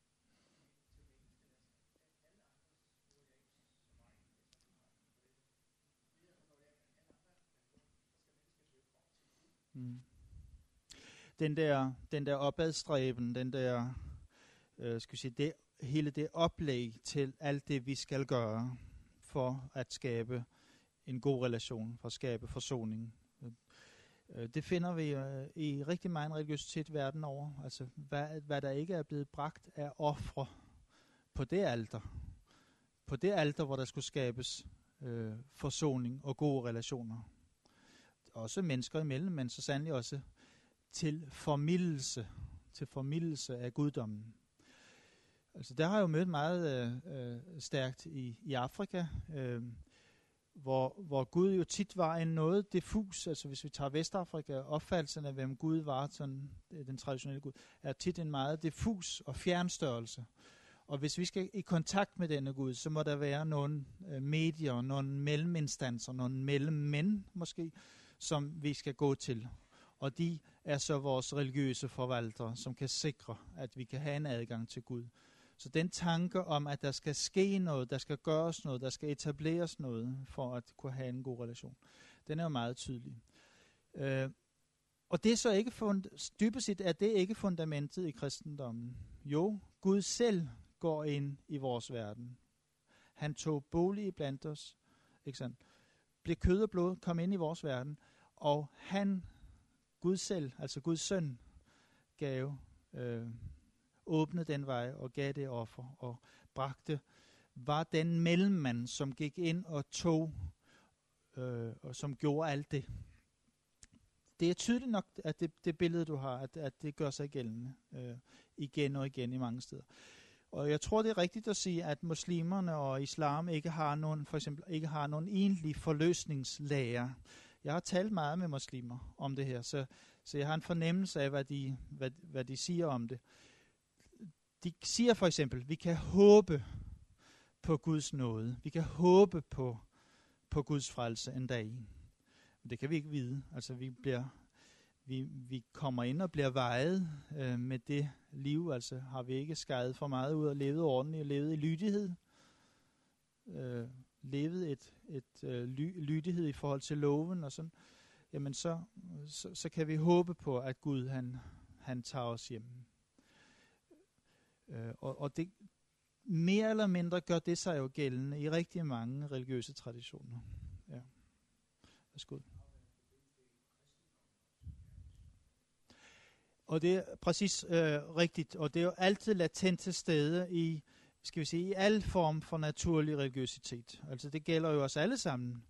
hmm. Den der, den der opadstræben, den der, øh, skal vi sige, det, hele det oplæg til alt det, vi skal gøre for at skabe en god relation, for at skabe forsoning. Øh, det finder vi øh, i rigtig meget religiøsitet verden over. Altså, hvad, hvad der ikke er blevet bragt af ofre på det alter. På det alter, hvor der skulle skabes øh, forsoning og gode relationer også mennesker imellem, men så sandelig også til formidelse, til formidelse af guddommen. Altså der har jeg jo mødt meget øh, øh, stærkt i, i Afrika, øh, hvor, hvor Gud jo tit var en noget diffus, altså hvis vi tager Vestafrika, opfattelsen af hvem Gud var, sådan øh, den traditionelle Gud, er tit en meget diffus og fjernstørrelse. Og hvis vi skal i kontakt med denne Gud, så må der være nogle øh, medier, nogle melleminstanser, nogle mellemmænd måske, som vi skal gå til. Og de er så vores religiøse forvaltere, som kan sikre, at vi kan have en adgang til Gud. Så den tanke om, at der skal ske noget, der skal gøres noget, der skal etableres noget, for at kunne have en god relation, den er jo meget tydelig. Øh, og det er så ikke fund, dybest set er det ikke fundamentet i kristendommen. Jo, Gud selv går ind i vores verden. Han tog bolig blandt os, ikke sandt? blev kød og blod, kom ind i vores verden, og han, Gud selv, altså Guds søn, gav, øh, åbnede den vej og gav det offer og bragte, var den mellemmand, som gik ind og tog, øh, og som gjorde alt det. Det er tydeligt nok, at det, det billede, du har, at, at det gør sig gældende øh, igen og igen i mange steder. Og jeg tror, det er rigtigt at sige, at muslimerne og islam ikke har nogen, for eksempel, ikke har nogen egentlig forløsningslærer. Jeg har talt meget med muslimer om det her, så, så jeg har en fornemmelse af, hvad de, hvad, hvad de siger om det. De siger for eksempel, vi kan håbe på Guds nåde. Vi kan håbe på, på Guds frelse en dag. Men det kan vi ikke vide. Altså vi bliver vi, vi kommer ind og bliver vejet øh, med det liv. Altså har vi ikke skadet for meget ud og levet ordentligt, levet i lydighed. Øh, levet et, et øh, ly, lydighed i forhold til loven og sådan, jamen så, så, så kan vi håbe på, at Gud han, han tager os hjem. Øh, og, og det mere eller mindre gør det sig jo gældende i rigtig mange religiøse traditioner. Ja. Værsgo. Og det er præcis øh, rigtigt, og det er jo altid latent til stede i, skal vi sige, i al form for naturlig religiøsitet. Altså det gælder jo os alle sammen,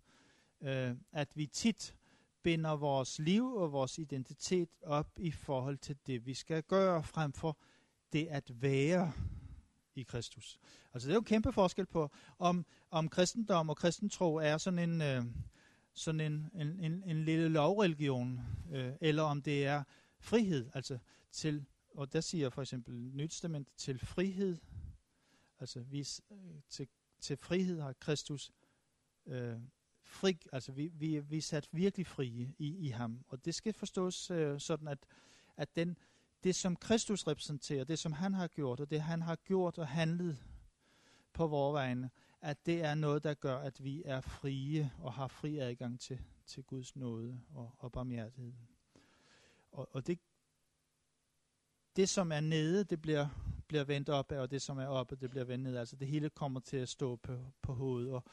øh, at vi tit binder vores liv og vores identitet op i forhold til det, vi skal gøre, frem for det at være i Kristus. Altså det er jo kæmpe forskel på, om, om kristendom og kristentro er sådan en, øh, sådan en, en, en, en lille lovreligion, øh, eller om det er frihed, altså til, og der siger for eksempel Nytestament, til frihed, altså vi, øh, til, til frihed har Kristus øh, fri, altså vi, vi, vi er sat virkelig frie i, i ham, og det skal forstås øh, sådan, at, at den, det som Kristus repræsenterer, det som han har gjort, og det han har gjort og handlet på vores vegne, at det er noget, der gør, at vi er frie og har fri adgang til, til Guds nåde og, og barmhjertighed. Og, og det, det, som er nede, det bliver, bliver vendt op og det, som er oppe, det bliver vendt ned. Altså det hele kommer til at stå på, på hovedet. Og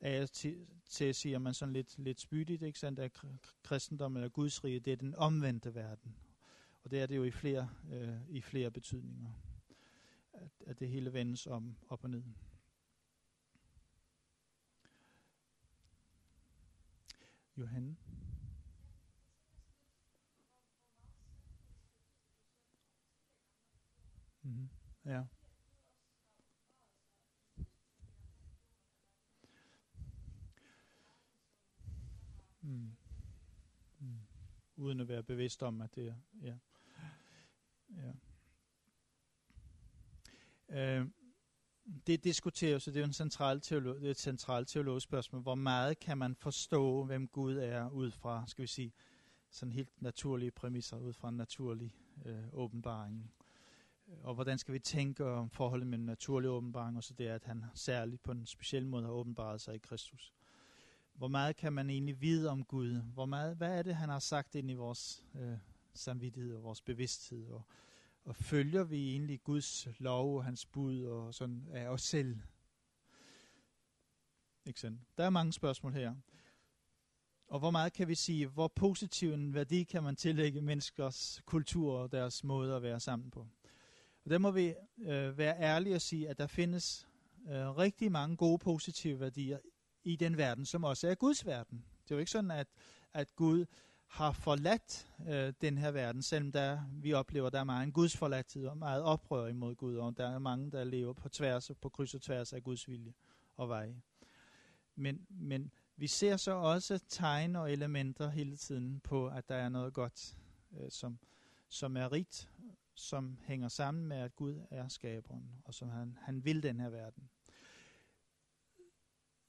af til, til siger man sådan lidt, lidt spydigt, ikke sandt, at kristendom eller Guds rige, det er den omvendte verden. Og det er det jo i flere, øh, i flere betydninger, at, at det hele vendes om op og ned. Johan. Mm-hmm. Ja. Mm. Mm. Uden at være bevidst om, at det er, ja ja. Øh, det diskuteres, så det er jo en central teolog, det er et centralt teologisk spørgsmål. Hvor meget kan man forstå, hvem Gud er, ud fra, skal vi sige, sådan helt naturlige præmisser, ud fra en naturlig øh, åbenbaring. Øh, og hvordan skal vi tænke om forholdet mellem naturlig åbenbaring, og så det, at han særligt på en speciel måde har åbenbaret sig i Kristus. Hvor meget kan man egentlig vide om Gud? Hvor meget, hvad er det, han har sagt ind i vores øh, samvittighed og vores bevidsthed? Og, og følger vi egentlig Guds lov og hans bud og sådan af os selv? Ikke sådan? Der er mange spørgsmål her. Og hvor meget kan vi sige, hvor positiv en værdi kan man tillægge menneskers kultur og deres måde at være sammen på? Og der må vi øh, være ærlige og sige, at der findes øh, rigtig mange gode positive værdier i den verden, som også er Guds verden. Det er jo ikke sådan, at, at Gud har forladt øh, den her verden, selvom der, vi oplever, at der er meget Guds forladthed og meget oprør imod Gud, og der er mange, der lever på tværs på kryds og tværs af Guds vilje og vej. Men, men vi ser så også tegn og elementer hele tiden på, at der er noget godt, øh, som, som er rigt, som hænger sammen med, at Gud er skaberen, og som han, han vil den her verden.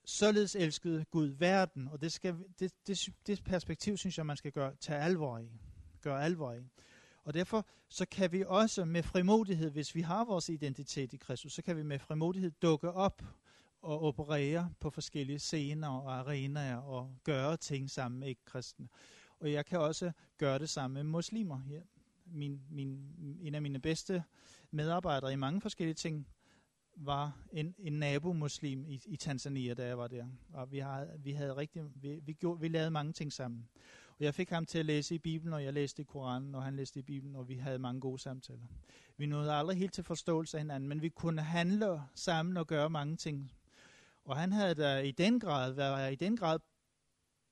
Således elskede Gud verden, og det, skal, det, det, det perspektiv synes jeg, man skal gøre, tage alvor i. Gøre alvor i. Og derfor så kan vi også med frimodighed, hvis vi har vores identitet i Kristus, så kan vi med frimodighed dukke op og operere på forskellige scener og arenaer og gøre ting sammen med ikke-kristne. Og jeg kan også gøre det sammen med muslimer. Ja, min, min, en af mine bedste medarbejdere i mange forskellige ting var en, en nabomuslim i, i Tanzania, da jeg var der. Og vi, har, vi havde rigtig, vi, vi, gjorde, vi lavede mange ting sammen. Og jeg fik ham til at læse i Bibelen, og jeg læste i Koranen, og han læste i Bibelen, og vi havde mange gode samtaler. Vi nåede aldrig helt til forståelse af hinanden, men vi kunne handle sammen og gøre mange ting. Og han havde da i den grad været i den grad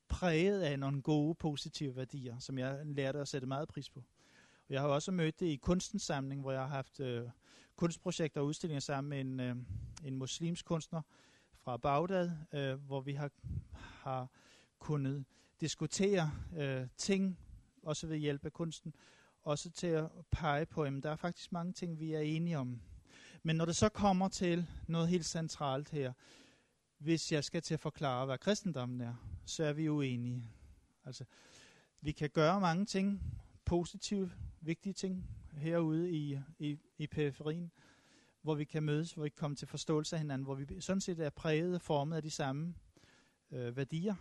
præget af nogle gode, positive værdier, som jeg lærte at sætte meget pris på. Og jeg har også mødt det i kunstens samling, hvor jeg har haft øh, kunstprojekter og udstillinger sammen med en, øh, en muslimsk kunstner fra Bagdad, øh, hvor vi har, har kunnet diskutere øh, ting, også ved hjælp af kunsten, også til at pege på, at der er faktisk mange ting, vi er enige om. Men når det så kommer til noget helt centralt her, hvis jeg skal til at forklare, hvad kristendommen er, så er vi uenige. Altså, vi kan gøre mange ting, positive, vigtige ting, herude i, i, i periferien, hvor vi kan mødes, hvor vi kan komme til forståelse af hinanden, hvor vi sådan set er præget og formet af de samme øh, værdier.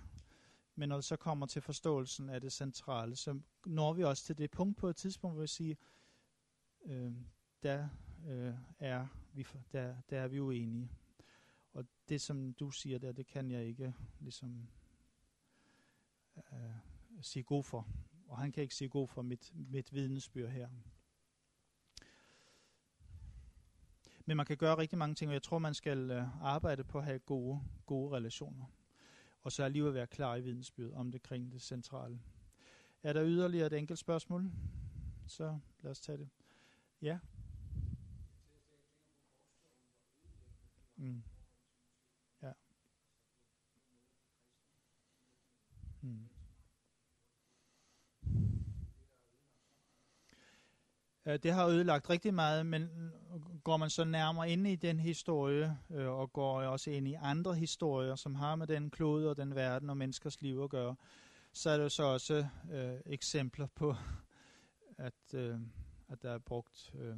Men når det så kommer til forståelsen af det centrale, så når vi også til det punkt på et tidspunkt, hvor vi siger, øh, der, øh, er vi, der, der er vi uenige. Og det, som du siger der, det kan jeg ikke ligesom øh, sige god for. Og han kan ikke sige god for mit, mit vidnesbyrd her. Men man kan gøre rigtig mange ting, og jeg tror, man skal øh, arbejde på at have gode, gode relationer. Og så alligevel være klar i vidensbyrd om det kring det centrale. Er der yderligere et enkelt spørgsmål? Så lad os tage det. Ja? Mm. Ja. Mm. Øh, det har ødelagt rigtig meget, men går man så nærmere ind i den historie, øh, og går også ind i andre historier, som har med den klode og den verden og menneskers liv at gøre, så er der så også øh, eksempler på, at, øh, at der er brugt øh,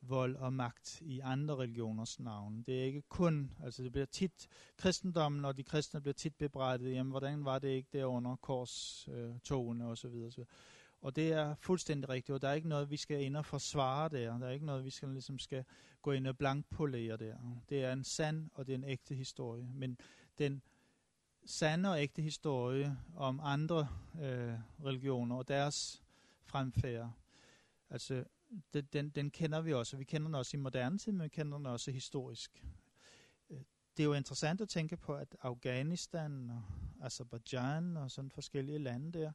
vold og magt i andre religioners navn. Det er ikke kun, altså det bliver tit, kristendommen og de kristne bliver tit bebrejdet, jamen hvordan var det ikke der under korstogene øh, og så videre. Så. Og det er fuldstændig rigtigt, og der er ikke noget, vi skal ind og forsvare der. Der er ikke noget, vi skal, ligesom skal gå ind og blankpolere der. Det er en sand og det er en ægte historie. Men den sande og ægte historie om andre øh, religioner og deres fremfærd, altså den, den, den kender vi også. Vi kender den også i moderne tid, men vi kender den også historisk. Det er jo interessant at tænke på, at Afghanistan og Azerbaijan og sådan forskellige lande der,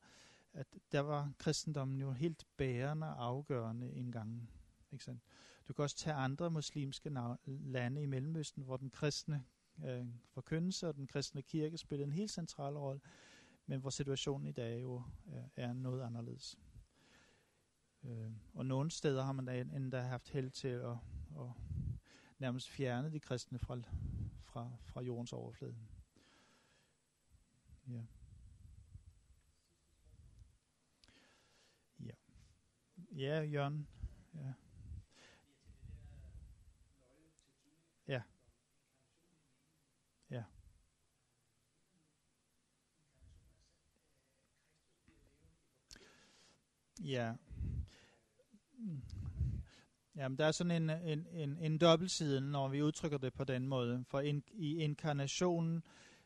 at der var kristendommen jo helt bærende og afgørende en gang. Ikke sandt? Du kan også tage andre muslimske lande i Mellemøsten, hvor den kristne øh, forkyndelse og den kristne kirke spillede en helt central rolle, men hvor situationen i dag jo øh, er noget anderledes. Øh, og nogle steder har man da endda haft held til at, at nærmest fjerne de kristne fra, fra, fra jordens overflade. Ja. Ja. Ja, Jørgen. Ja. Ja. Ja. Ja. Jamen, der er sådan en, en, en, en dobbeltside, når vi udtrykker det på den måde. For in, i inkarnationen,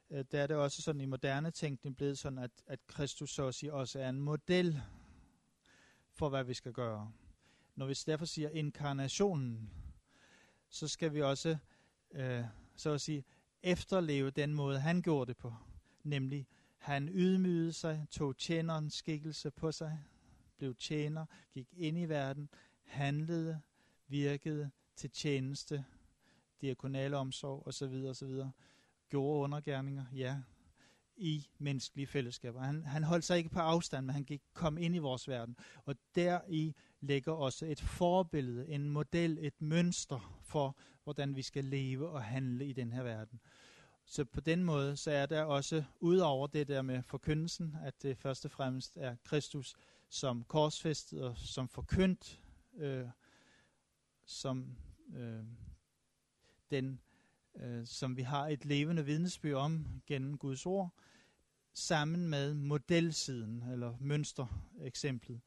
øh, der er det også sådan i moderne tænkning blevet sådan, at, at Kristus så at sige også er en model for, hvad vi skal gøre. Når vi derfor siger inkarnationen, så skal vi også, øh, så at sige, efterleve den måde, han gjorde det på. Nemlig, han ydmygede sig, tog tjenerens skikkelse på sig, blev tjener, gik ind i verden, handlede, virkede til tjeneste, diakonale omsorg osv. osv. Gjorde undergærninger, ja, i menneskelige fællesskaber. Han, han holdt sig ikke på afstand, men han gik, kom ind i vores verden. Og der i ligger også et forbillede, en model, et mønster for, hvordan vi skal leve og handle i den her verden. Så på den måde, så er der også, udover det der med forkyndelsen, at det først og fremmest er Kristus som korsfæstet og som forkyndt, øh, som øh, den, øh, som vi har et levende vidnesbyrd om gennem Guds ord, sammen med modelsiden eller mønstereksemplet,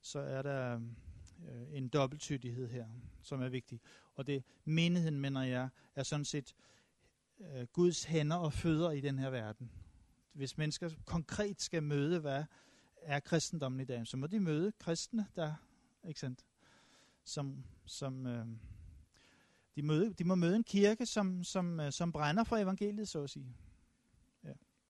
så er der øh, en dobbelttydighed her, som er vigtig. Og det menigheden, mener jeg, er sådan set øh, Guds hænder og fødder i den her verden. Hvis mennesker konkret skal møde, hvad er kristendommen i dag, så må de møde kristne, der, ikke sandt, som, som øh, de, møde, de må møde en kirke, som, som, øh, som brænder for evangeliet, så at sige